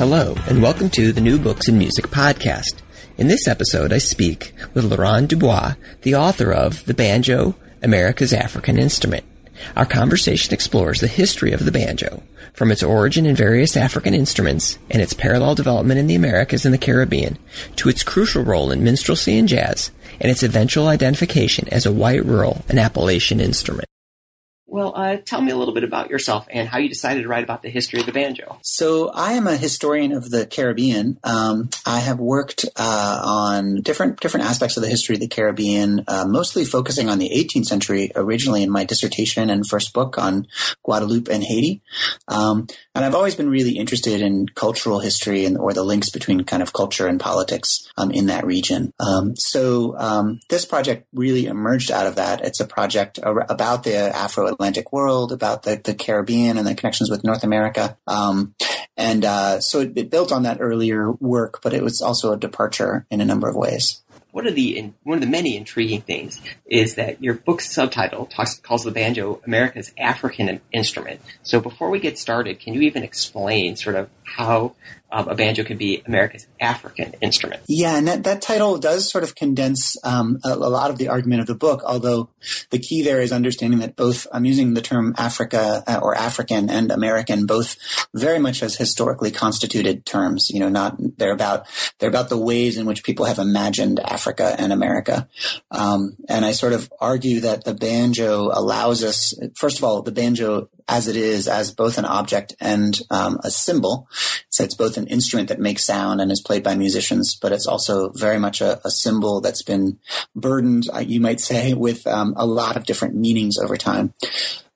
Hello, and welcome to the New Books in Music podcast. In this episode, I speak with Laurent Dubois, the author of The Banjo, America's African Instrument. Our conversation explores the history of the banjo, from its origin in various African instruments and its parallel development in the Americas and the Caribbean, to its crucial role in minstrelsy and jazz, and its eventual identification as a white rural and Appalachian instrument. Well, uh, tell me a little bit about yourself and how you decided to write about the history of the banjo. So, I am a historian of the Caribbean. Um, I have worked uh, on different different aspects of the history of the Caribbean, uh, mostly focusing on the 18th century originally in my dissertation and first book on Guadeloupe and Haiti. Um, and I've always been really interested in cultural history and or the links between kind of culture and politics um, in that region. Um, so, um, this project really emerged out of that. It's a project about the Afro Atlantic world, about the, the Caribbean and the connections with North America. Um, and uh, so it, it built on that earlier work, but it was also a departure in a number of ways one of the one of the many intriguing things is that your book's subtitle talks, calls the banjo America's African instrument. So before we get started, can you even explain sort of how um, a banjo can be America's African instrument. Yeah, and that, that title does sort of condense um, a, a, lot of the argument of the book, although the key there is understanding that both, I'm using the term Africa uh, or African and American, both very much as historically constituted terms, you know, not, they're about, they're about the ways in which people have imagined Africa and America. Um, and I sort of argue that the banjo allows us, first of all, the banjo as it is as both an object and um, a symbol. So it's both an instrument that makes sound and is played by musicians, but it's also very much a, a symbol that's been burdened, uh, you might say, with um, a lot of different meanings over time.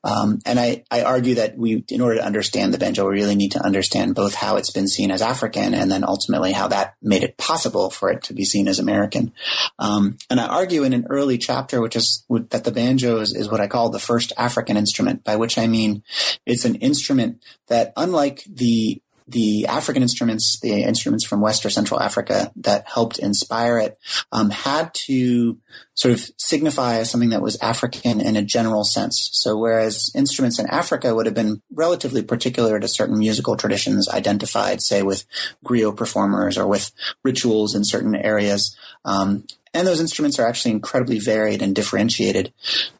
Um, and I, I argue that we, in order to understand the banjo, we really need to understand both how it's been seen as African and then ultimately how that made it possible for it to be seen as American. Um, and I argue in an early chapter, which is that the banjo is, is what I call the first African instrument, by which I mean it's an instrument that, unlike the the African instruments, the instruments from West or Central Africa that helped inspire it, um, had to sort of signify something that was African in a general sense. So whereas instruments in Africa would have been relatively particular to certain musical traditions identified, say with griot performers or with rituals in certain areas, um, and those instruments are actually incredibly varied and differentiated.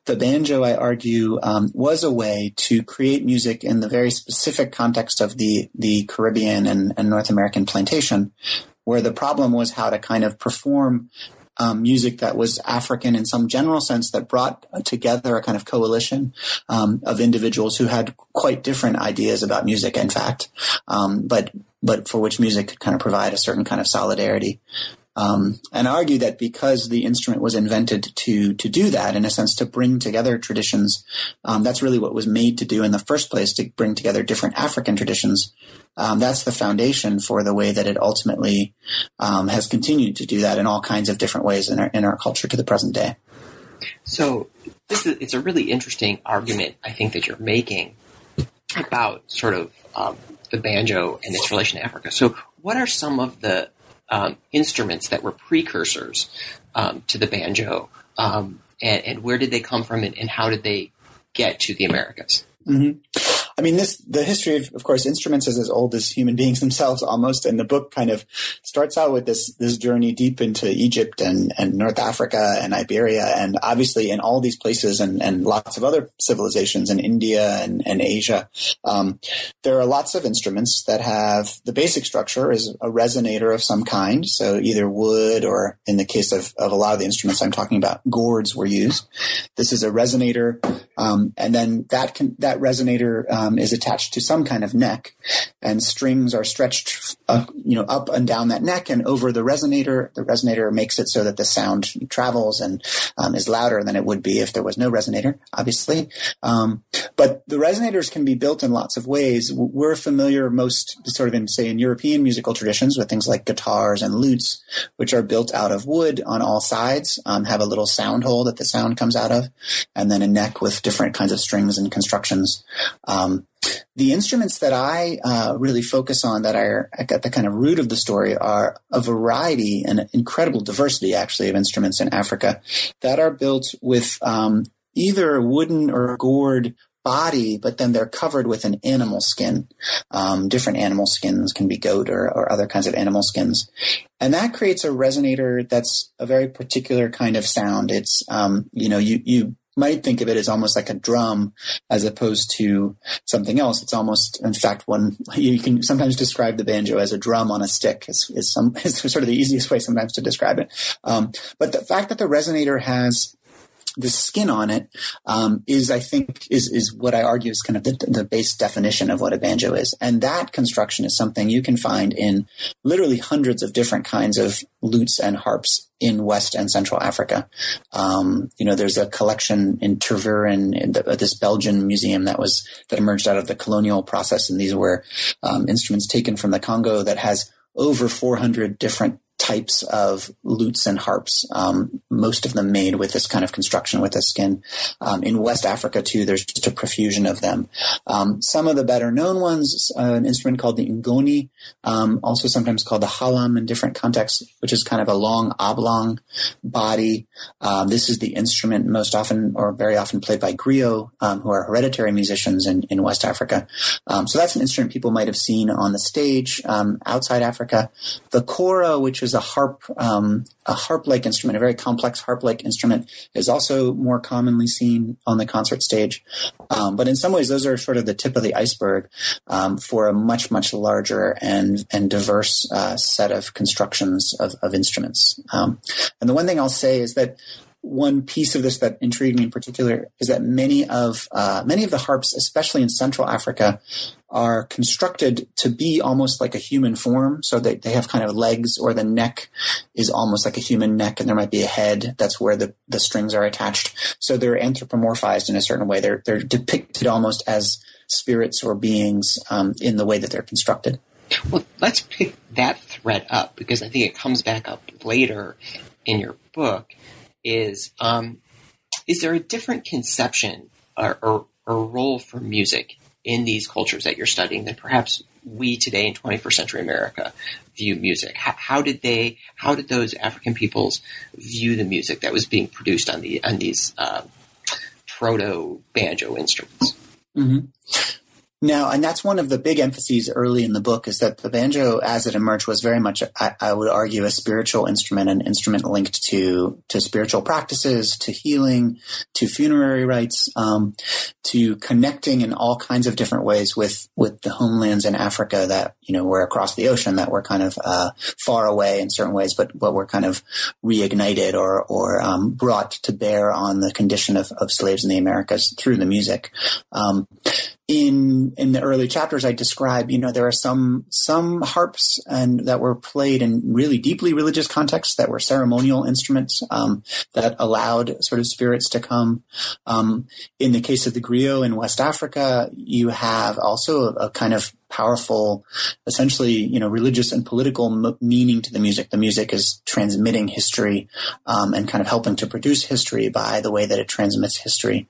The banjo, I argue, um, was a way to create music in the very specific context of the, the Caribbean and, and North American plantation, where the problem was how to kind of perform um, music that was African in some general sense that brought together a kind of coalition um, of individuals who had quite different ideas about music, in fact, um, but but for which music could kind of provide a certain kind of solidarity. Um, and argue that because the instrument was invented to to do that, in a sense, to bring together traditions, um, that's really what was made to do in the first place, to bring together different African traditions. Um, that's the foundation for the way that it ultimately um, has continued to do that in all kinds of different ways in our in our culture to the present day. So this is it's a really interesting argument I think that you're making about sort of um, the banjo and its relation to Africa. So what are some of the um, instruments that were precursors um, to the banjo, um, and, and, where did they come from, and, and, how did they get to the Americas? Mm-hmm. I mean, this the history of, of course, instruments is as old as human beings themselves, almost. And the book kind of starts out with this this journey deep into Egypt and, and North Africa and Iberia, and obviously in all these places and, and lots of other civilizations in India and, and Asia. Um, there are lots of instruments that have the basic structure is a resonator of some kind, so either wood or, in the case of, of a lot of the instruments I'm talking about, gourds were used. This is a resonator, um, and then that can, that resonator um, is attached to some kind of neck, and strings are stretched uh, you know, up and down that neck and over the resonator. The resonator makes it so that the sound travels and um, is louder than it would be if there was no resonator, obviously. Um, but the resonators can be built in lots of ways. We're familiar most sort of in, say, in European musical traditions with things like guitars and lutes, which are built out of wood on all sides, um, have a little sound hole that the sound comes out of, and then a neck with different kinds of strings and constructions. Um, the instruments that I uh, really focus on that are at the kind of root of the story are a variety and incredible diversity, actually, of instruments in Africa that are built with um, either a wooden or gourd body, but then they're covered with an animal skin. Um, different animal skins can be goat or, or other kinds of animal skins. And that creates a resonator that's a very particular kind of sound. It's, um, you know, you, you might think of it as almost like a drum as opposed to something else. It's almost, in fact, one you can sometimes describe the banjo as a drum on a stick. Is, is some is sort of the easiest way sometimes to describe it. Um, but the fact that the resonator has the skin on it um, is, I think, is is what I argue is kind of the, the base definition of what a banjo is, and that construction is something you can find in literally hundreds of different kinds of lutes and harps in West and Central Africa. Um, you know, there's a collection in Tervuren, in the, this Belgian museum that was that emerged out of the colonial process, and these were um, instruments taken from the Congo that has over 400 different types of lutes and harps, um, most of them made with this kind of construction with the skin. Um, in West Africa, too, there's just a profusion of them. Um, some of the better known ones, uh, an instrument called the ngoni, um, also sometimes called the halam in different contexts, which is kind of a long oblong body. Um, this is the instrument most often or very often played by griot, um, who are hereditary musicians in, in West Africa. so that's an instrument people might have seen on the stage outside Africa. The kora, which is a harp, um, a harp-like instrument, a very complex harp-like instrument, is also more commonly seen on the concert stage. Um, but in some ways, those are sort of the tip of the iceberg um, for a much, much larger and and diverse uh, set of constructions of, of instruments. Um, and the one thing I'll say is that one piece of this that intrigued me in particular is that many of uh, many of the harps, especially in Central Africa, are constructed to be almost like a human form. So they, they have kind of legs or the neck is almost like a human neck and there might be a head. That's where the, the strings are attached. So they're anthropomorphized in a certain way. They're, they're depicted almost as spirits or beings um, in the way that they're constructed. Well, let's pick that thread up because I think it comes back up later in your book. Is um, is there a different conception or, or, or role for music in these cultures that you're studying than perhaps we today in 21st century America view music? How, how, did they, how did those African peoples view the music that was being produced on the on these uh, proto banjo instruments? Mm-hmm. Now, and that's one of the big emphases early in the book is that the banjo, as it emerged, was very much, I, I, would argue, a spiritual instrument, an instrument linked to to spiritual practices, to healing, to funerary rites, um, to connecting in all kinds of different ways with with the homelands in Africa that you know were across the ocean, that were kind of uh, far away in certain ways, but but were kind of reignited or or um, brought to bear on the condition of, of slaves in the Americas through the music. Um, in in the early chapters I describe, you know, there are some some harps and that were played in really deeply religious contexts that were ceremonial instruments um, that allowed sort of spirits to come. Um, in the case of the griot in West Africa, you have also a, a kind of powerful, essentially, you know, religious and political m- meaning to the music. The music is transmitting history um, and kind of helping to produce history by the way that it transmits history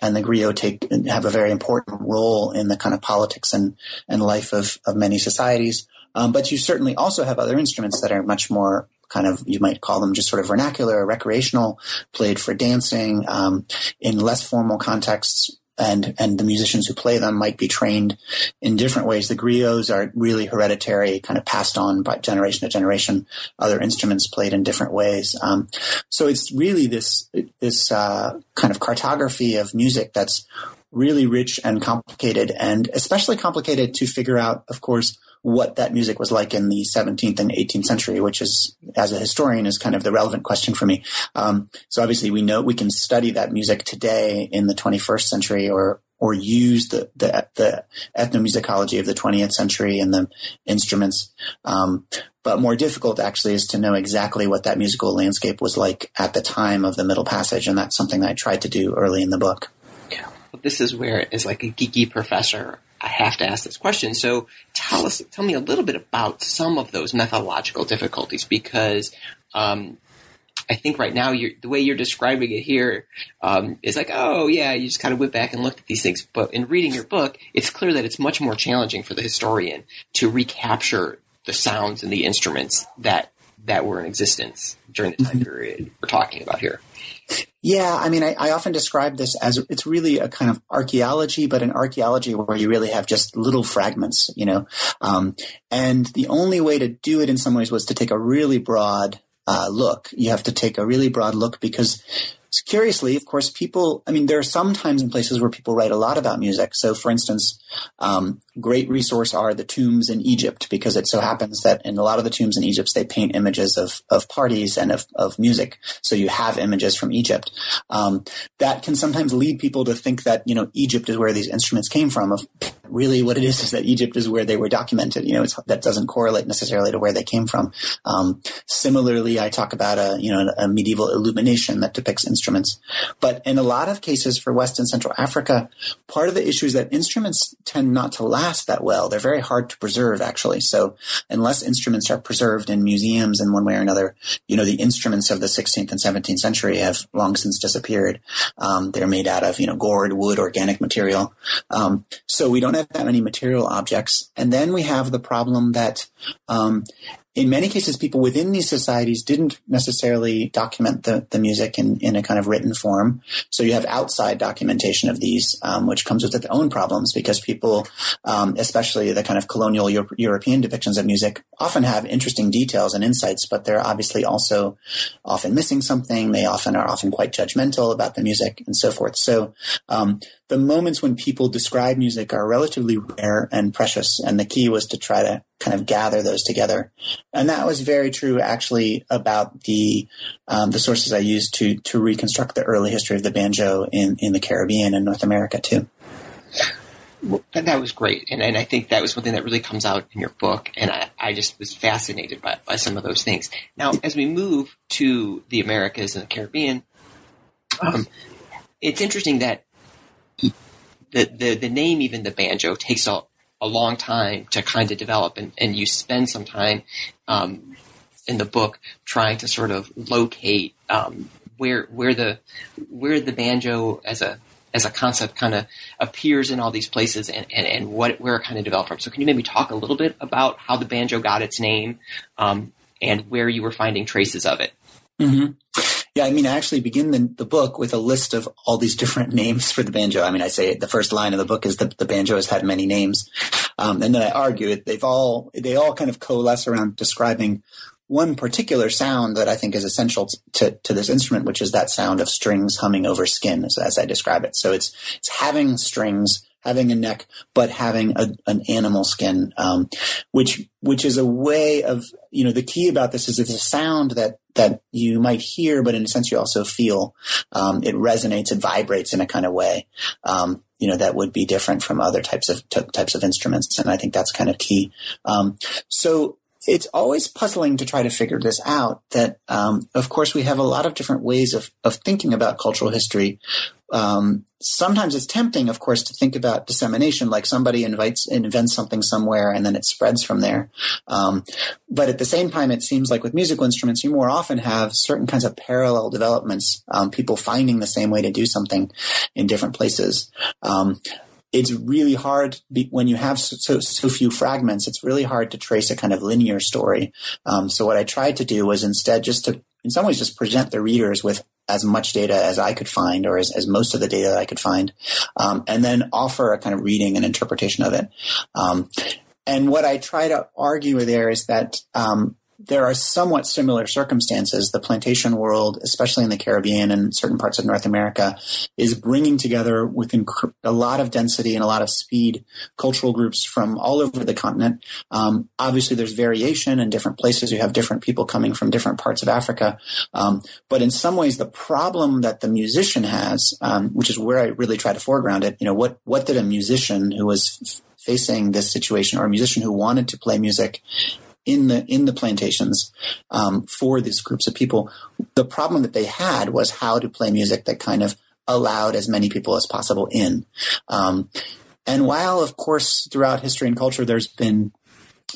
and the griot take have a very important role in the kind of politics and, and life of, of many societies. Um, but you certainly also have other instruments that are much more kind of you might call them just sort of vernacular recreational, played for dancing um, in less formal contexts and and the musicians who play them might be trained in different ways. The griots are really hereditary, kind of passed on by generation to generation. Other instruments played in different ways. Um, so it's really this this uh, kind of cartography of music that's really rich and complicated, and especially complicated to figure out, of course, what that music was like in the 17th and 18th century, which is, as a historian, is kind of the relevant question for me. Um, so obviously we know we can study that music today in the 21st century or or use the, the, the ethnomusicology of the 20th century and the instruments. Um, but more difficult actually is to know exactly what that musical landscape was like at the time of the Middle Passage, and that's something that I tried to do early in the book. Well, this is where, as like a geeky professor, I have to ask this question. So tell us, tell me a little bit about some of those methodological difficulties, because um, I think right now the way you're describing it here um, is like, oh yeah, you just kind of went back and looked at these things. But in reading your book, it's clear that it's much more challenging for the historian to recapture the sounds and the instruments that that were in existence during the time mm-hmm. period we're talking about here. Yeah, I mean, I, I, often describe this as it's really a kind of archaeology, but an archaeology where you really have just little fragments, you know. Um, and the only way to do it in some ways was to take a really broad uh, look. You have to take a really broad look because curiously, of course, people, I mean, there are some times and places where people write a lot about music. So, for instance, um, great resource are the tombs in Egypt because it so happens that in a lot of the tombs in Egypt, they paint images of, of parties and of, of music. So you have images from Egypt. Um, that can sometimes lead people to think that, you know, Egypt is where these instruments came from. Of really what it is is that Egypt is where they were documented. You know, that doesn't correlate necessarily to where they came from. Um, similarly, I talk about a, you know, a medieval illumination that depicts instruments. But in a lot of cases for West and Central Africa, part of the issue is that instruments tend not to last that well. They're very hard to preserve, actually. So unless instruments are preserved in museums in one way or another, you know, the instruments of the 16th and 17th century have long since disappeared. Um, they're made out of, you know, gourd, wood, organic material. Um, so we don't have that many material objects. And then we have the problem that um, in many cases, people within these societies didn't necessarily document the, the music in, in a kind of written form. So you have outside documentation of these, um, which comes with its own problems because people, um, especially the kind of colonial Euro- European depictions of music, often have interesting details and insights, but they're obviously also often missing something. They often are often quite judgmental about the music and so forth. So um, the moments when people describe music are relatively rare and precious, and the key was to try to kind of gather those together. And that was very true actually about the um, the sources I used to to reconstruct the early history of the banjo in, in the Caribbean and North America too. Well, that was great. And, and I think that was one thing that really comes out in your book. And I, I just was fascinated by, by some of those things. Now, as we move to the Americas and the Caribbean, um, it's interesting that the, the, the name, even the banjo, takes a, a long time to kind of develop, and, and you spend some time um, in the book trying to sort of locate um, where where the where the banjo as a as a concept kind of appears in all these places and, and, and what where it kind of developed from. So can you maybe talk a little bit about how the banjo got its name um, and where you were finding traces of it? Mm-hmm. Yeah, I mean, I actually begin the, the, book with a list of all these different names for the banjo. I mean, I say the first line of the book is that the banjo has had many names, um, and then I argue it. They've all they all kind of coalesce around describing one particular sound that I think is essential to, to this instrument, which is that sound of strings humming over skin, as, as I describe it. So it's it's having strings having a neck, but having a, an animal skin, um, which which is a way of you know the key about this is it's a sound that that you might hear, but in a sense you also feel. Um, it resonates, it vibrates in a kind of way. Um, you know that would be different from other types of t- types of instruments, and I think that's kind of key. Um, so it's always puzzling to try to figure this out. That, um, of course, we have a lot of different ways of, of thinking about cultural history. Um, sometimes it's tempting, of course, to think about dissemination, like somebody invites invents something somewhere and then it spreads from there. Um, but at the same time, it seems like with musical instruments, you more often have certain kinds of parallel developments, um, people finding the same way to do something in different places. It's really hard be, when you have so, so few fragments. It's really hard to trace a kind of linear story. Um, so what I tried to do was instead just to, in some ways, just present the readers with as much data as I could find, or as, as most of the data that I could find, um, and then offer a kind of reading and interpretation of it. Um, and what I try to argue there is that um, there are somewhat similar circumstances. The plantation world, especially in the Caribbean and certain parts of North America, is bringing together with inc- a lot of density and a lot of speed cultural groups from all over the continent. Um, obviously, there's variation in different places. You have different people coming from different parts of Africa. Um, but in some ways, the problem that the musician has, um, which is where I really try to foreground it, you know, what, what did a musician who was f- facing this situation or a musician who wanted to play music in the in the plantations um, for these groups of people. The problem that they had was how to play music that kind of allowed as many people as possible in. Um, and while, of course, throughout history and culture, there's been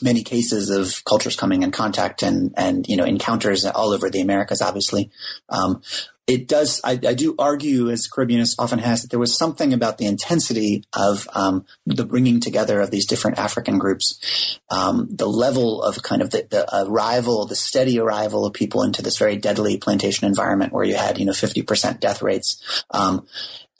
many cases of cultures coming in contact and and you know encounters all over the Americas, obviously. Um, it does. I, I, do argue, as Caribbeanist often has, that there was something about the intensity of um, the bringing together of these different African groups, um, the level of kind of the, the, arrival, the steady arrival of people into this very deadly plantation environment where you had you know fifty percent death rates. Um,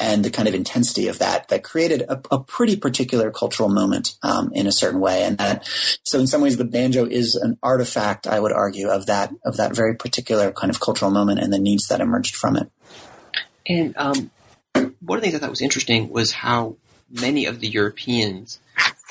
and the kind of intensity of that that created a, a pretty particular cultural moment um, in a certain way. And that so in some ways the banjo is an artifact i would argue of that of that very particular kind of cultural moment and the needs that emerged from it. And um, one of the things i thought was interesting was how many of the europeans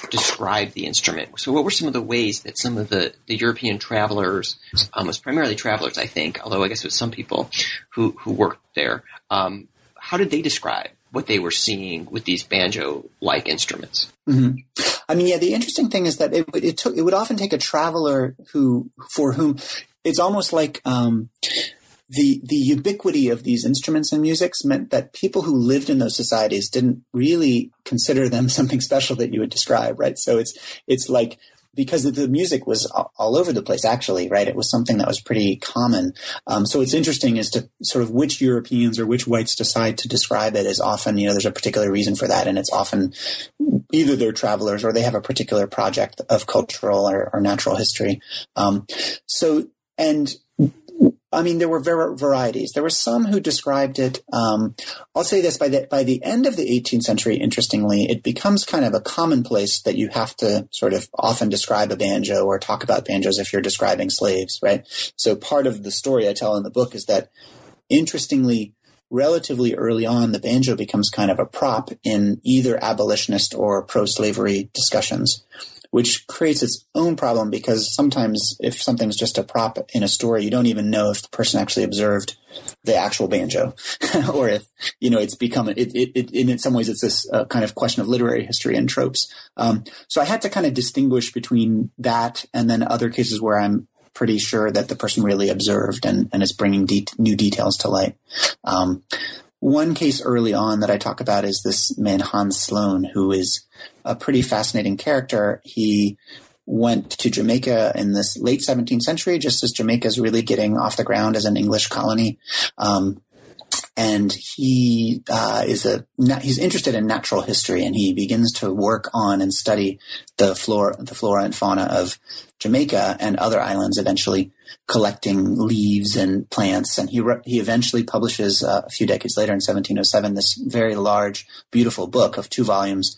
described the instrument. So what were some of the ways that some of the, the european travelers um, was primarily travelers i think although i guess it was some people who, who worked there um, how did they describe what they were seeing with these banjo-like instruments? Mm-hmm. I mean, yeah, the interesting thing is that it, it took it would often take a traveler who for whom it's almost like um, the the ubiquity of these instruments and musics meant that people who lived in those societies didn't really consider them something special that you would describe, right? So it's it's like because the music was all over the place actually right? It was something that was pretty common. Um, so it's interesting as to sort of which europeans or which whites decide to describe it as often you know there's a particular reason for that and it's often either they're travelers or they have a particular project of cultural or, or natural history. Um, so and I mean, there were ver- varieties. There were some who described it. Um, I'll say this: by the by the end of the 18th century, interestingly, it becomes kind of a commonplace that you have to sort of often describe a banjo or talk about banjos if you're describing slaves, right? So part of the story I tell in the book is that, interestingly, relatively early on, the banjo becomes kind of a prop in either abolitionist or pro-slavery discussions which creates its own problem because sometimes if something's just a prop in a story, you don't even know if the person actually observed the actual banjo or if, you know, it's become, it, it, it in some ways it's this uh, kind of question of literary history and tropes. Um, so I had to kind of distinguish between that and then other cases where I'm pretty sure that the person really observed and, and is bringing de- new details to light. Um, one case early on that I talk about is this man Hans Sloane, who is a pretty fascinating character. He went to Jamaica in this late 17th century, just as Jamaica is really getting off the ground as an English colony. Um, and he uh, is a he's interested in natural history, and he begins to work on and study the flora the flora and fauna of Jamaica and other islands. Eventually, collecting leaves and plants, and he re- he eventually publishes uh, a few decades later in 1707 this very large, beautiful book of two volumes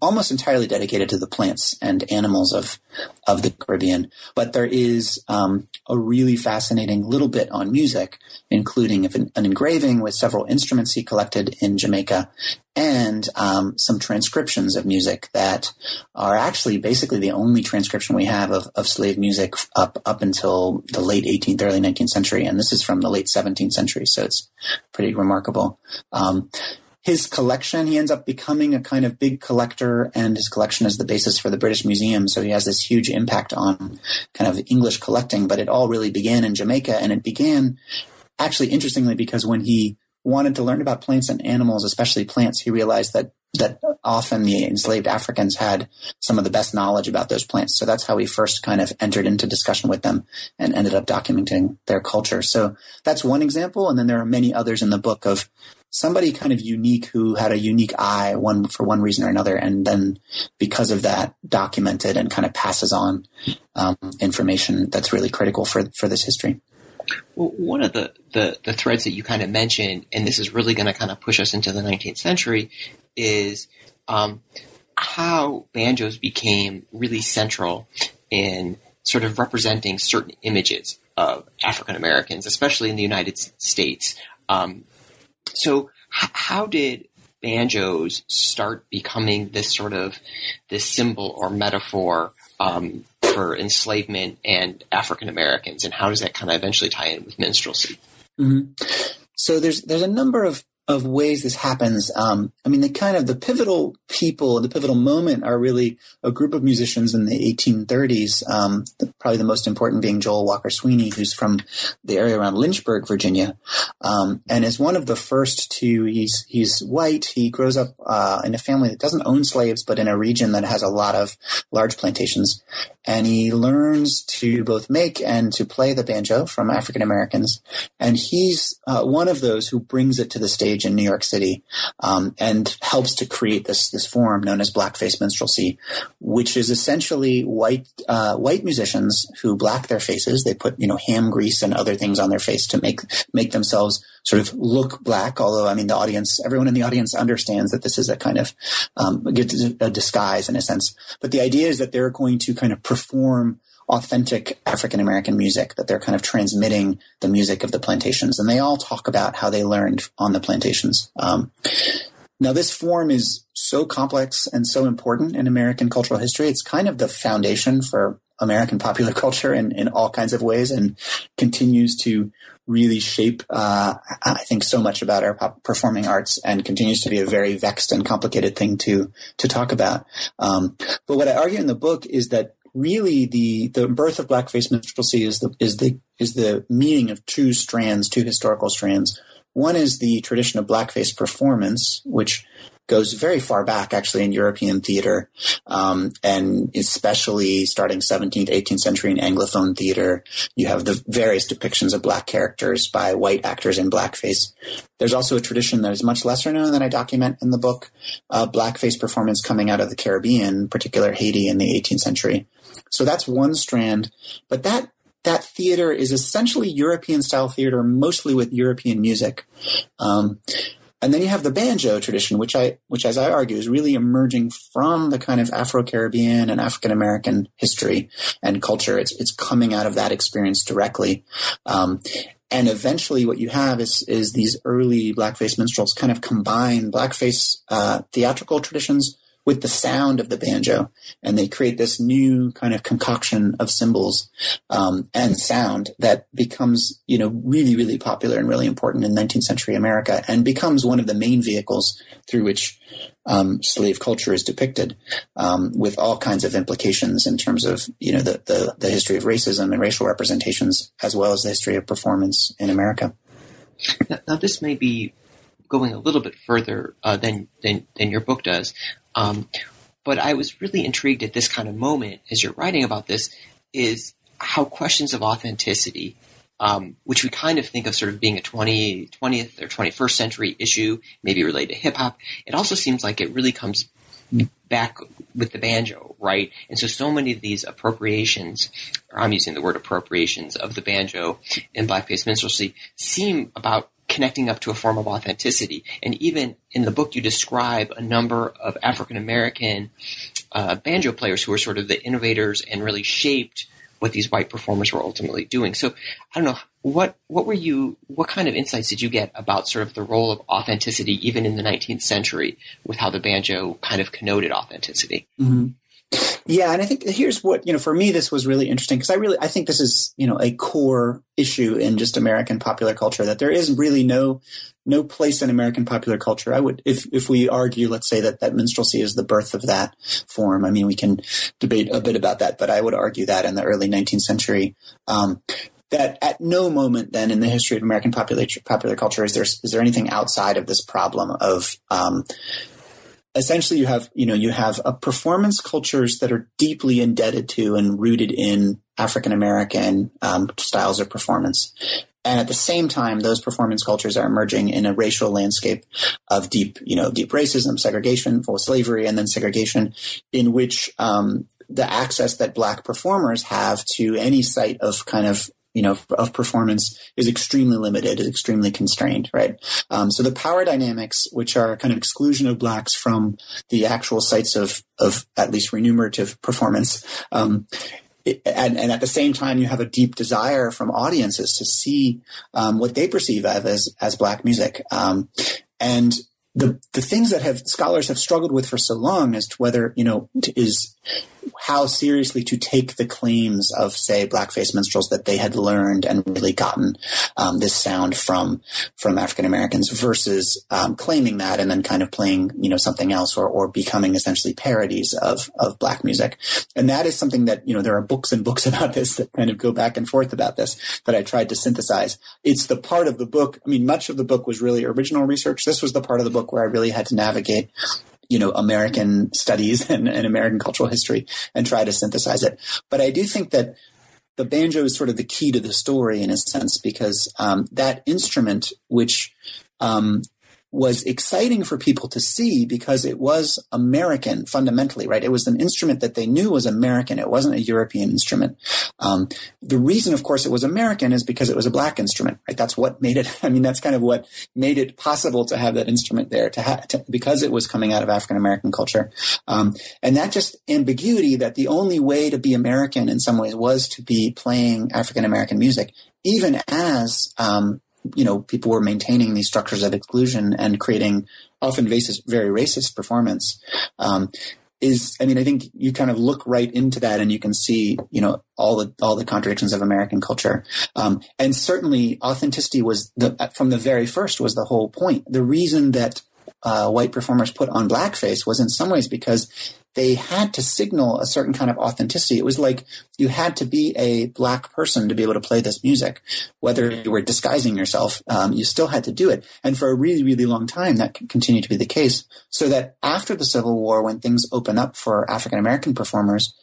almost entirely dedicated to the plants and animals of of the Caribbean. But there is um, a really fascinating little bit on music, including an, an, engraving with several instruments he collected in Jamaica, and um, some transcriptions of music that are actually basically the only transcription we have of, of slave music up up until the late 18th, early 19th century, and this is from the late 17th century, so it's pretty remarkable. Um, his collection, he ends up becoming a kind of big collector, and his collection is the basis for the British Museum. So he has this huge impact on kind of English collecting. But it all really began in Jamaica, and it began actually interestingly because when he wanted to learn about plants and animals, especially plants, he realized that that often the enslaved Africans had some of the best knowledge about those plants. So that's how he first kind of entered into discussion with them and ended up documenting their culture. So that's one example. And then there are many others in the book of somebody kind of unique who had a unique eye one for one reason or another and then because of that documented and kind of passes on um, information that's really critical for for this history well, one of the, the, the threads that you kind of mentioned, and this is really going to kind of push us into the 19th century, is um, how banjos became really central in sort of representing certain images of African Americans, especially in the United States. Um, so, h- how did banjos start becoming this sort of this symbol or metaphor um, for enslavement and African Americans, and how does that kind of eventually tie in with minstrelsy? Mm-hmm. So there's there's a number of of ways this happens. Um, I mean, the kind of the pivotal people, the pivotal moment are really a group of musicians in the 1830s. Um, the, probably the most important being Joel Walker Sweeney, who's from the area around Lynchburg, Virginia, um, and is one of the first to. He's he's white. He grows up uh, in a family that doesn't own slaves, but in a region that has a lot of large plantations, and he learns to both make and to play the banjo from African Americans, and he's uh, one of those who brings it to the stage in New York City, um, and helps to create this this form known as blackface minstrelsy, which is essentially white uh, white musicians who black their faces. They put you know ham grease and other things on their face to make make themselves sort of look black. Although I mean the audience, everyone in the audience understands that this is a kind of um, a disguise in a sense. But the idea is that they're going to kind of perform authentic African American music, that they're kind of transmitting the music of the plantations. And they all talk about how they learned on the plantations. Um, now, this form is so complex and so important in American cultural history. It's kind of the foundation for American popular culture in, in all kinds of ways and continues to really shape, uh, I think, so much about our performing arts and continues to be a very vexed and complicated thing to, to talk about. Um, but what I argue in the book is that really the the birth of blackface minstrelsy is the is the is the meeting of two strands, two historical strands. One is the tradition of blackface performance, which goes very far back actually in European theater, um, and especially starting 17th, 18th century in Anglophone theater. You have the various depictions of black characters by white actors in blackface. There's also a tradition that is much lesser known than I document in the book, uh, blackface performance coming out of the Caribbean, particular Haiti in the 18th century. So that's one strand. But that that theater is essentially European style theater, mostly with European music. Um, and then you have the banjo tradition, which I, which as I argue is really emerging from the kind of Afro-Caribbean and African American history and culture. It's, it's coming out of that experience directly. Um, and eventually what you have is, is these early blackface minstrels kind of combine blackface, uh, theatrical traditions with the sound of the banjo, and they create this new kind of concoction of symbols um, and sound that becomes, you know, really, really popular and really important in 19th century America, and becomes one of the main vehicles through which um, slave culture is depicted, um, with all kinds of implications in terms of, you know, the, the the history of racism and racial representations, as well as the history of performance in America. Now, now this may be going a little bit further uh, than, than than your book does. Um, but I was really intrigued at this kind of moment as you're writing about this is how questions of authenticity, um, which we kind of think of sort of being a 20, 20th or 21st century issue, maybe related to hip hop, it also seems like it really comes back with the banjo, right? And so, so many of these appropriations, or I'm using the word appropriations of the banjo in blackface minstrelsy, seem about connecting up to a form of authenticity. And even in the book, you describe a number of African American uh, banjo players who were sort of the innovators and really shaped what these white performers were ultimately doing. So I don't know what what were you what kind of insights did you get about sort of the role of authenticity even in the 19th century with how the banjo kind of connoted authenticity. Mm-hmm. Yeah, and I think here's what you know. For me, this was really interesting because I really I think this is you know a core issue in just American popular culture that there is really no no place in American popular culture. I would if if we argue, let's say that that minstrelsy is the birth of that form. I mean, we can debate a bit about that, but I would argue that in the early 19th century. Um, that at no moment then in the history of American popular popular culture is there is there anything outside of this problem of um, essentially you have you know you have a performance cultures that are deeply indebted to and rooted in African American um, styles of performance. And at the same time, those performance cultures are emerging in a racial landscape of deep, you know, deep racism, segregation, full slavery, and then segregation, in which um, the access that black performers have to any site of kind of you know, of performance is extremely limited, is extremely constrained, right? Um, so the power dynamics, which are kind of exclusion of blacks from the actual sites of, of at least remunerative performance, um, and, and, at the same time, you have a deep desire from audiences to see um, what they perceive as as black music. Um, and the the things that have scholars have struggled with for so long as to whether you know is how seriously to take the claims of, say, blackface minstrels that they had learned and really gotten um, this sound from from African Americans versus um, claiming that and then kind of playing, you know, something else or, or becoming essentially parodies of of black music. And that is something that you know there are books and books about this that kind of go back and forth about this that I tried to synthesize. It's the part of the book. I mean, much of the book was really original research. This was the part of the book where I really had to navigate you know, American studies and, and American cultural history and try to synthesize it. But I do think that the banjo is sort of the key to the story in a sense because um, that instrument, which um, was exciting for people to see because it was American fundamentally, right? It was an instrument that they knew was American. It wasn't a European instrument. Um, the reason, of course, it was American is because it was a black instrument, right? That's what made it. I mean, that's kind of what made it possible to have that instrument there to, have because it was coming out of African American culture. Um, and that just ambiguity that the only way to be American in some ways was to be playing African American music, even as um, you know, people were maintaining these structures of exclusion and creating often racist, very racist performance. Um, is, I mean, I think you kind of look right into that and you can see, you know, all the, all the contradictions of American culture. Um, and certainly authenticity was the, from the very first was the whole point. The reason that, uh, white performers put on blackface was in some ways because they had to signal a certain kind of authenticity. It was like you had to be a black person to be able to play this music. Whether you were disguising yourself, um, you still had to do it. And for a really, really long time, that continued to be the case. So that after the Civil War, when things open up for African American performers,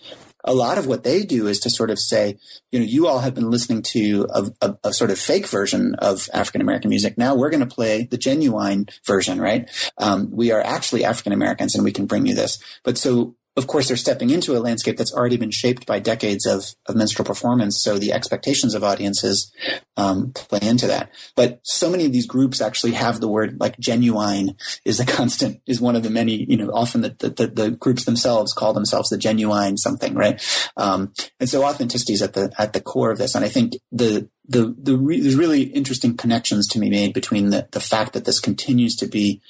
a lot of what they do is to sort of say, you know, you all have been listening to a, a, a sort of fake version of African American music. Now we're going to play the genuine version, right? Um, we are actually African Americans and we can bring you this. But so of course, they're stepping into a landscape that's already been shaped by decades of, of minstrel performance. So the expectations of audiences um, play into that. But so many of these groups actually have the word like genuine is a constant, is one of the many, you know, often the, the, the groups themselves call themselves the genuine something, right? Um, and so authenticity is at the, at the core of this. And I think the, the, the re- there's really interesting connections to be made between the, the fact that this continues to be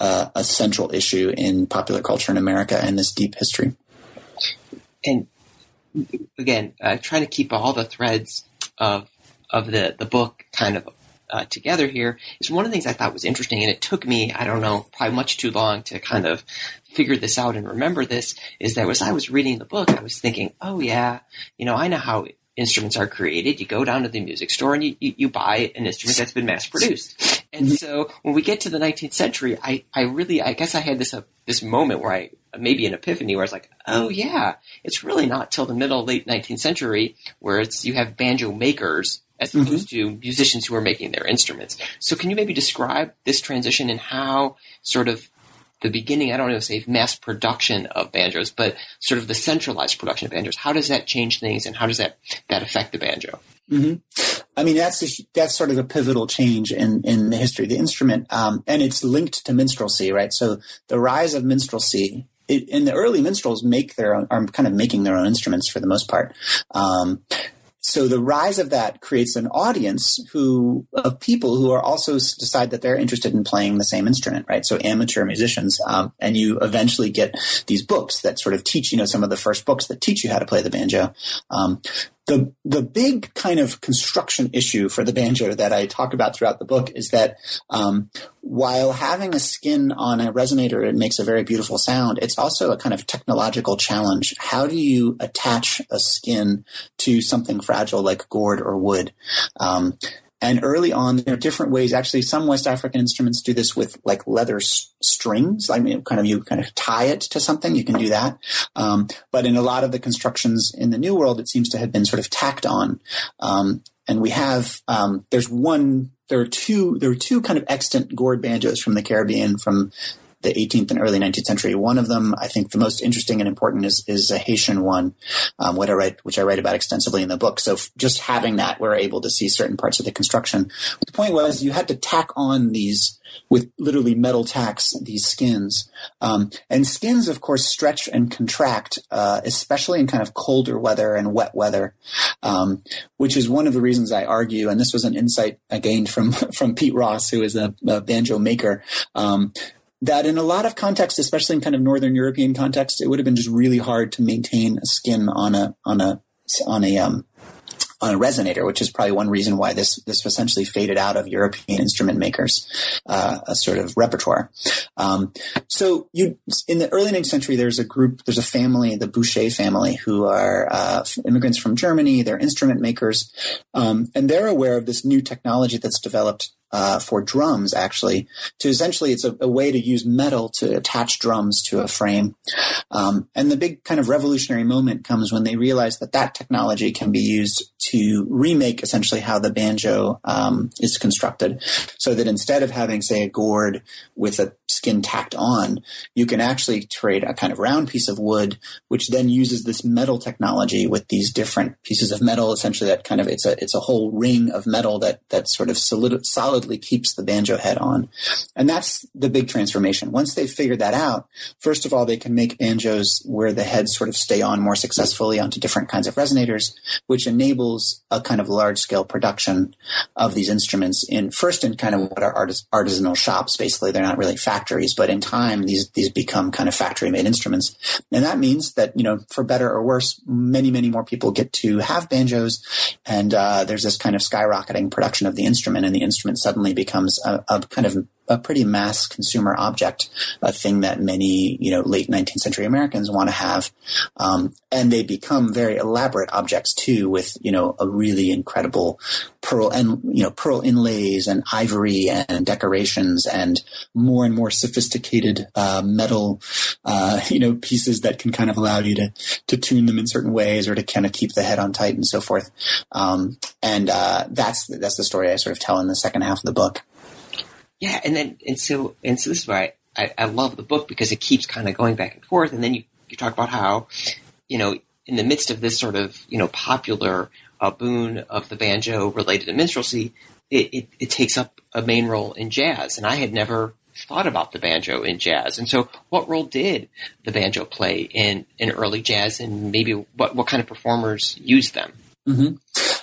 uh, a central issue in popular culture in America and this deep history. And again, uh, trying to keep all the threads of of the the book kind of uh, together here is one of the things I thought was interesting, and it took me I don't know probably much too long to kind of figure this out and remember this. Is that as I was reading the book, I was thinking, oh yeah, you know, I know how instruments are created. You go down to the music store and you, you, you buy an instrument that's been mass produced. And mm-hmm. so when we get to the 19th century, I, I really, I guess I had this, uh, this moment where I, maybe an epiphany where I was like, oh yeah, it's really not till the middle, late 19th century where it's, you have banjo makers as mm-hmm. opposed mm-hmm. to musicians who are making their instruments. So can you maybe describe this transition and how sort of the beginning, I don't know, say mass production of banjos, but sort of the centralized production of banjos. How does that change things, and how does that that affect the banjo? Mm-hmm. I mean, that's a, that's sort of a pivotal change in in the history of the instrument, um, and it's linked to minstrelsy, right? So the rise of minstrelsy. It, in the early minstrels make their own, are kind of making their own instruments for the most part. Um, so the rise of that creates an audience who of people who are also decide that they're interested in playing the same instrument, right? So amateur musicians, um, and you eventually get these books that sort of teach, you know, some of the first books that teach you how to play the banjo. Um, the the big kind of construction issue for the banjo that I talk about throughout the book is that um, while having a skin on a resonator it makes a very beautiful sound, it's also a kind of technological challenge. How do you attach a skin to something fragile like gourd or wood? Um, and early on, there are different ways. Actually, some West African instruments do this with like leather s- strings. I mean, kind of you kind of tie it to something. You can do that. Um, but in a lot of the constructions in the New World, it seems to have been sort of tacked on. Um, and we have um, there's one. There are two. There are two kind of extant gourd banjos from the Caribbean from the 18th and early 19th century. One of them, I think, the most interesting and important is is a Haitian one, um, I write, which I write about extensively in the book. So just having that, we're able to see certain parts of the construction. The point was you had to tack on these with literally metal tacks, these skins. Um, and skins, of course, stretch and contract, uh, especially in kind of colder weather and wet weather, um, which is one of the reasons I argue, and this was an insight I gained from, from Pete Ross, who is a, a banjo maker. Um, that in a lot of contexts, especially in kind of Northern European context, it would have been just really hard to maintain a skin on a on a on a um, on a resonator, which is probably one reason why this this essentially faded out of European instrument makers' uh, a sort of repertoire. Um, so you in the early 19th century, there's a group, there's a family, the Boucher family, who are uh, immigrants from Germany. They're instrument makers, um, and they're aware of this new technology that's developed uh, for drums, actually. To essentially, it's a, a, way to use metal to attach drums to a frame. Um, and the big kind of revolutionary moment comes when they realize that that technology can be used to remake essentially how the banjo um, is constructed, so that instead of having, say, a gourd with a skin tacked on, you can actually create a kind of round piece of wood, which then uses this metal technology with these different pieces of metal. Essentially, that kind of it's a it's a whole ring of metal that that sort of solid, keeps the banjo head on, and that's the big transformation. Once they've figured that out, first of all, they can make banjos where the heads sort of stay on more successfully onto different kinds of resonators, which enables a kind of large scale production of these instruments in first in kind of what are artis- artisanal shops. Basically, they're not really factories factories, but in time these these become kind of factory made instruments, and that means that you know for better or worse, many many more people get to have banjos, and uh, there's this kind of skyrocketing production of the instrument, and the instrument suddenly becomes a, a kind of a pretty mass consumer object, a thing that many, you know, late 19th century Americans want to have. Um, and they become very elaborate objects too with, you know, a really incredible pearl and, you know, pearl inlays and ivory and decorations and more and more sophisticated, uh, metal, uh, you know, pieces that can kind of allow you to, to tune them in certain ways or to kind of keep the head on tight and so forth. Um, and, uh, that's, that's the story I sort of tell in the second half of the book. Yeah, and then and so and so this is why I, I love the book because it keeps kind of going back and forth, and then you you talk about how you know in the midst of this sort of you know popular uh, boon of the banjo related to minstrelsy, it, it, it takes up a main role in jazz, and I had never thought about the banjo in jazz. And so, what role did the banjo play in, in early jazz, and maybe what, what kind of performers used them? Mm-hmm.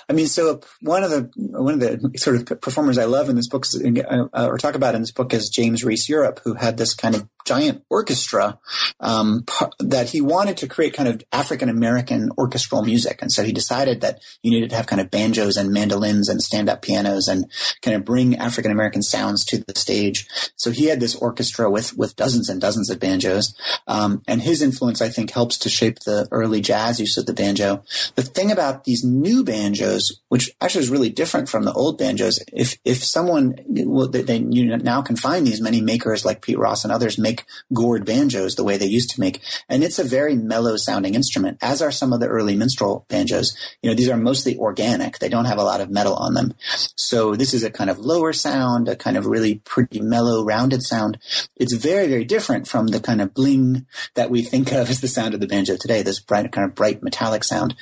I mean, so one of the one of the sort of performers I love in this book, uh, or talk about in this book, is James Reese Europe, who had this kind of giant orchestra um, that he wanted to create kind of African American orchestral music, and so he decided that you needed to have kind of banjos and mandolins and stand up pianos and kind of bring African American sounds to the stage. So he had this orchestra with with dozens and dozens of banjos, um, and his influence I think helps to shape the early jazz use of the banjo. The thing about these new banjos, which actually is really different from the old banjos, if if someone well, they, they you now can find these many makers like Pete Ross and others make gourd banjos the way they used to make. And it's a very mellow sounding instrument, as are some of the early minstrel banjos. You know, these are mostly organic. They don't have a lot of metal on them. So this is a kind of lower sound, a kind of really pretty mellow, rounded sound. It's very, very different from the kind of bling that we think of as the sound of the banjo today, this bright, kind of bright metallic sound.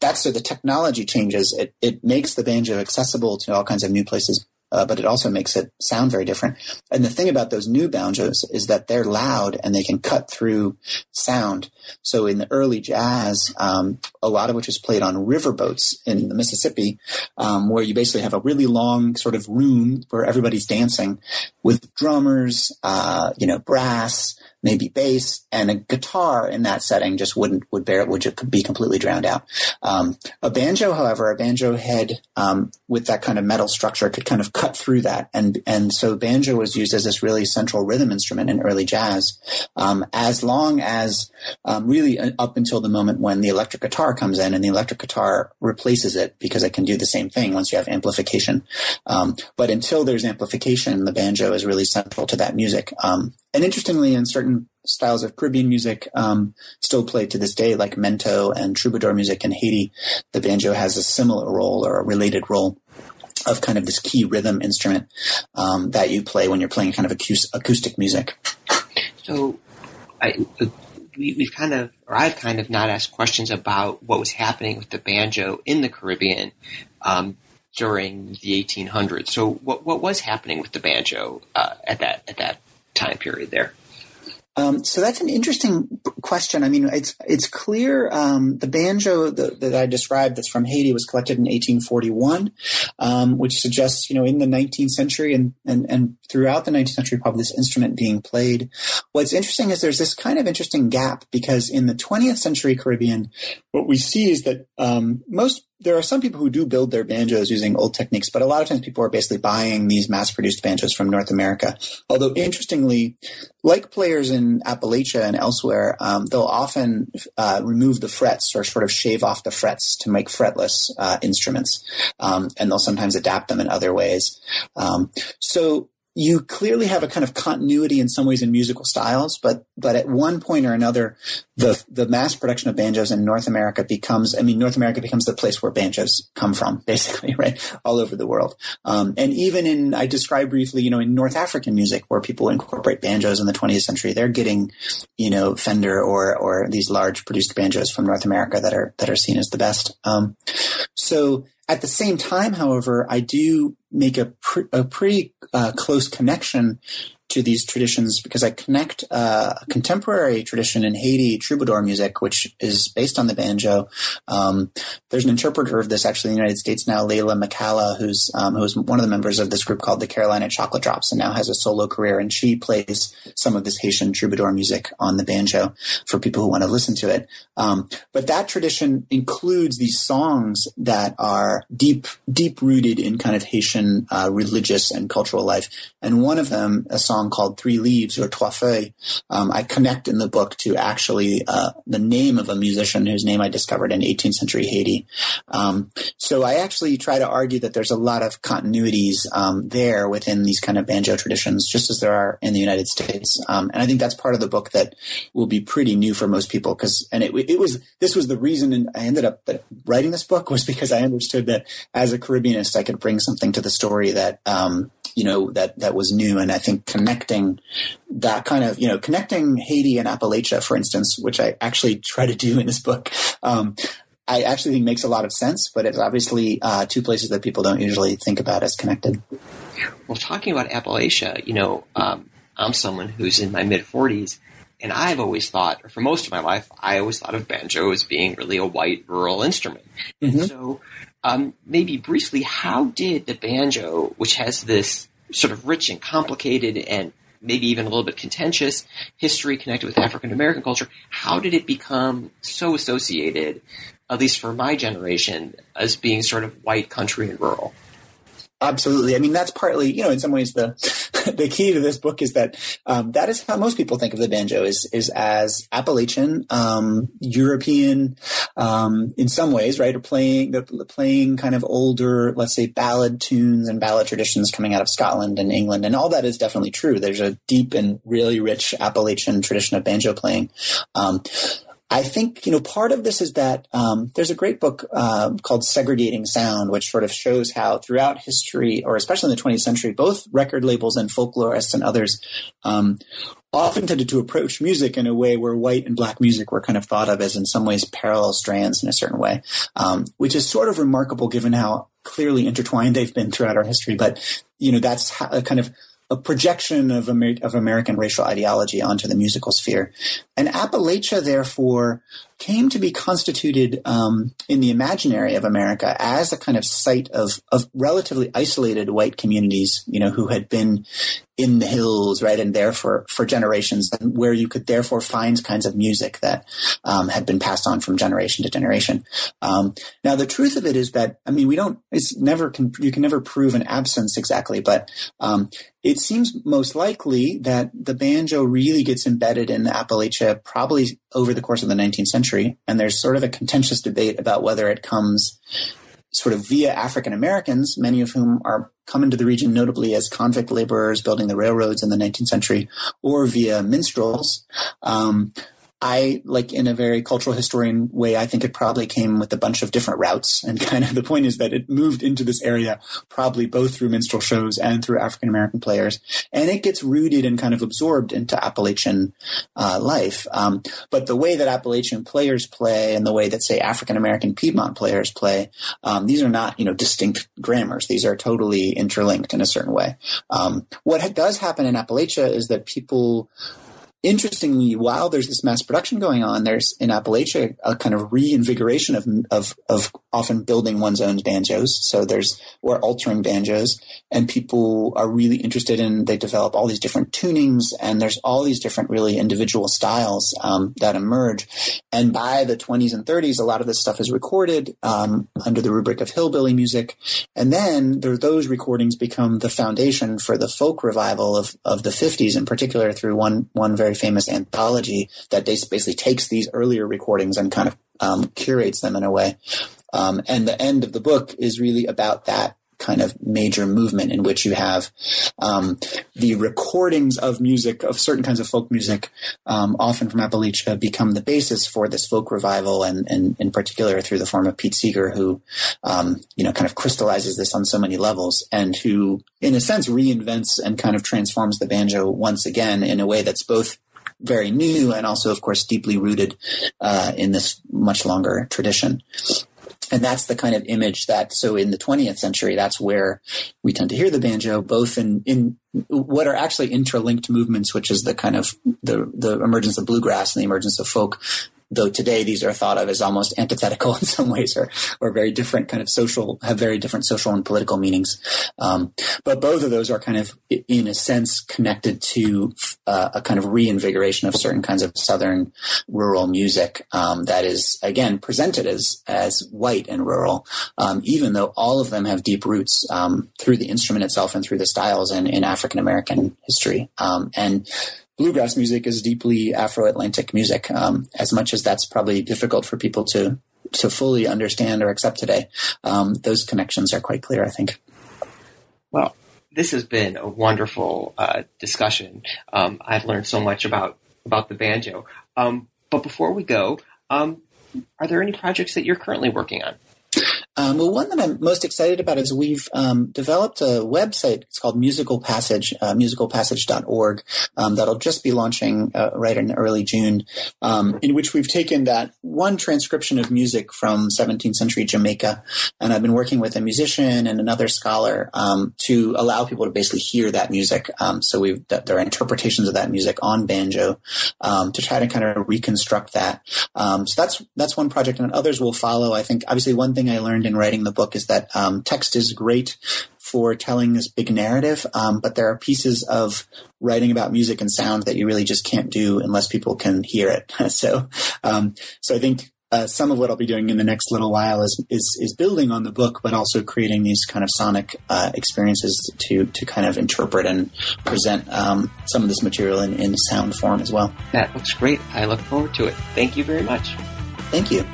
That's so the technology changes. It, it makes the banjo accessible to all kinds of new places uh, but it also makes it sound very different. And the thing about those new banjos is that they're loud and they can cut through sound. So in the early jazz, um, a lot of which is played on riverboats in the Mississippi, um, where you basically have a really long sort of room where everybody's dancing with drummers, uh, you know, brass, maybe bass and a guitar in that setting just wouldn't would bear would be completely drowned out. Um, a banjo, however, a banjo head um, with that kind of metal structure could kind of cut through that, and and so banjo was used as this really central rhythm instrument in early jazz, um, as long as um, really uh, up until the moment when the electric guitar comes in, and the electric guitar replaces it because it can do the same thing once you have amplification. Um, but until there's amplification, the banjo is really central to that music. Um, and interestingly, in certain styles of Caribbean music, um, still played to this day, like mento and troubadour music in Haiti, the banjo has a similar role or a related role of kind of this key rhythm instrument um, that you play when you're playing kind of acoustic music. So, I, we, we've kind of, or I've kind of not asked questions about what was happening with the banjo in the Caribbean um, during the 1800s. So, what what was happening with the banjo uh, at that at that time period there? Um, so that's an interesting question. I mean, it's it's clear um, the banjo that, that, I described that's from Haiti was collected in 1841, um, which suggests you know in the 19th century and, and and throughout the 19th century probably this instrument being played. What's interesting is there's this kind of interesting gap because in the 20th century Caribbean, what we see is that um, most there are some people who do build their banjos using old techniques, but a lot of times people are basically buying these mass-produced banjos from North America. Although interestingly, like players in Appalachia and elsewhere, um, they'll often uh, remove the frets or sort of shave off the frets to make fretless uh, instruments, um, and they'll sometimes adapt them in other ways. Um, so you clearly have a kind of continuity in some ways in musical styles, but but at one point or another, the the mass production of banjos in North America becomes I mean North America becomes the place where banjos come from, basically, right, all over the world. Um, and even in I described briefly, you know, in North African music where people incorporate banjos in the 20th century, they're getting, you know, Fender or or these large produced banjos from North America that are that are seen as the best. Um, so at the same time, however, I do make a, a pretty uh, close connection to these traditions because I connect uh, a contemporary tradition in Haiti, troubadour music, which is based on the banjo. Um, there's an interpreter of this actually in the United States now, Leyla McCalla, who's um, who's one of the members of this group called the Carolina Chocolate Drops, and now has a solo career. And she plays some of this Haitian troubadour music on the banjo for people who want to listen to it. Um, but that tradition includes these songs that are deep, deep rooted in kind of Haitian uh, religious and cultural life. And one of them, a song called Three Leaves or Trois Feuilles, um, I connect in the book to actually uh, the name of a musician whose name I discovered in 18th century Haiti. Um, so I actually try to argue that there's a lot of continuities um, there within these kind of banjo traditions, just as there are in the United States. Um, and I think that's part of the book that will be pretty new for most people because, and it, it was, this was the reason I ended up writing this book was because I understood that as a Caribbeanist, I could bring something to the story that, um, you know, that, that was new. And I think connecting that kind of, you know, connecting Haiti and Appalachia, for instance, which I actually try to do in this book, um, I actually think makes a lot of sense, but it's obviously uh, two places that people don't usually think about as connected. Well, talking about Appalachia, you know, um, I'm someone who's in my mid 40s, and I've always thought, or for most of my life, I always thought of banjo as being really a white rural instrument. Mm-hmm. So um, maybe briefly, how did the banjo, which has this sort of rich and complicated and maybe even a little bit contentious history connected with African American culture, how did it become so associated, at least for my generation, as being sort of white country and rural? Absolutely. I mean, that's partly, you know, in some ways the the key to this book is that um, that is how most people think of the banjo is is as Appalachian, um, European, um, in some ways, right? Or playing the playing kind of older, let's say, ballad tunes and ballad traditions coming out of Scotland and England, and all that is definitely true. There's a deep and really rich Appalachian tradition of banjo playing. I think, you know, part of this is that um, there's a great book uh, called Segregating Sound, which sort of shows how throughout history, or especially in the 20th century, both record labels and folklorists and others um, often tended to approach music in a way where white and black music were kind of thought of as in some ways parallel strands in a certain way, um, which is sort of remarkable given how clearly intertwined they've been throughout our history. But, you know, that's how, a kind of a projection of, Amer- of American racial ideology onto the musical sphere. And Appalachia, therefore, came to be constituted um, in the imaginary of America as a kind of site of, of relatively isolated white communities, you know, who had been in the hills, right, and there for, for generations, and where you could therefore find kinds of music that um, had been passed on from generation to generation. Um, now, the truth of it is that, I mean, we don't, it's never, can, you can never prove an absence exactly, but um, it seems most likely that the banjo really gets embedded in the Appalachia probably over the course of the 19th century. And there's sort of a contentious debate about whether it comes sort of via African Americans, many of whom are come into the region notably as convict laborers building the railroads in the 19th century, or via minstrels. Um, I like in a very cultural historian way, I think it probably came with a bunch of different routes. And kind of the point is that it moved into this area probably both through minstrel shows and through African American players. And it gets rooted and kind of absorbed into Appalachian uh, life. Um, but the way that Appalachian players play and the way that say African American Piedmont players play, um, these are not, you know, distinct grammars. These are totally interlinked in a certain way. Um, what does happen in Appalachia is that people interestingly, while there's this mass production going on, there's in Appalachia a kind of reinvigoration of, of, of often building one's own banjos. So there's, or altering banjos and people are really interested in, they develop all these different tunings and there's all these different really individual styles, um, that emerge. And by the 20s and 30s, a lot of this stuff is recorded, um, under the rubric of hillbilly music. And then there, those recordings become the foundation for the folk revival of, of the 50s in particular through one, one very very famous anthology that basically takes these earlier recordings and kind of um, curates them in a way. Um, and the end of the book is really about that kind of major movement in which you have um, the recordings of music of certain kinds of folk music, um, often from Appalachia, become the basis for this folk revival, and, and in particular through the form of Pete Seeger, who um, you know kind of crystallizes this on so many levels, and who, in a sense, reinvents and kind of transforms the banjo once again in a way that's both very new and also, of course, deeply rooted uh, in this much longer tradition. And that's the kind of image that, so in the 20th century, that's where we tend to hear the banjo, both in, in what are actually interlinked movements, which is the kind of the, the emergence of bluegrass and the emergence of folk, though today these are thought of as almost antithetical in some ways or, or very different kind of social, have very different social and political meanings. Um, but both of those are kind of, in a sense, connected to uh, a kind of reinvigoration of certain kinds of Southern rural music um, that is, again, presented as, as white and rural, um, even though all of them have deep roots um, through the instrument itself and through the styles in, in African American history. Um, and bluegrass music is deeply Afro-Atlantic music. Um, as much as that's probably difficult for people to to fully understand or accept today, um, those connections are quite clear. I think. Well, this has been a wonderful uh, discussion. Um, I've learned so much about about the banjo. Um, but before we go, um, are there any projects that you're currently working on? Um, well, one that I'm most excited about is we've um, developed a website. It's called Musical Passage, uh, musicalpassage.org, um, that'll just be launching uh, right in early June, um, in which we've taken that one transcription of music from 17th century Jamaica, and I've been working with a musician and another scholar um, to allow people to basically hear that music. Um, so we've there are interpretations of that music on banjo to try to kind of reconstruct that. so that's that's one project, and others will follow. I think obviously one thing I learned learned in writing the book is that um, text is great for telling this big narrative, um, but there are pieces of writing about music and sound that you really just can't do unless people can hear it. so, um, so I think uh, some of what I'll be doing in the next little while is, is, is building on the book, but also creating these kind of sonic uh, experiences to to kind of interpret and present um, some of this material in, in sound form as well. That looks great. I look forward to it. Thank you very much. Thank you.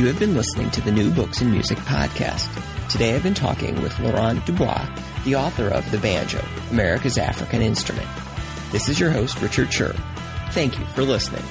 You have been listening to the New Books in Music podcast. Today I've been talking with Laurent Dubois, the author of The Banjo, America's African Instrument. This is your host, Richard Scher. Thank you for listening.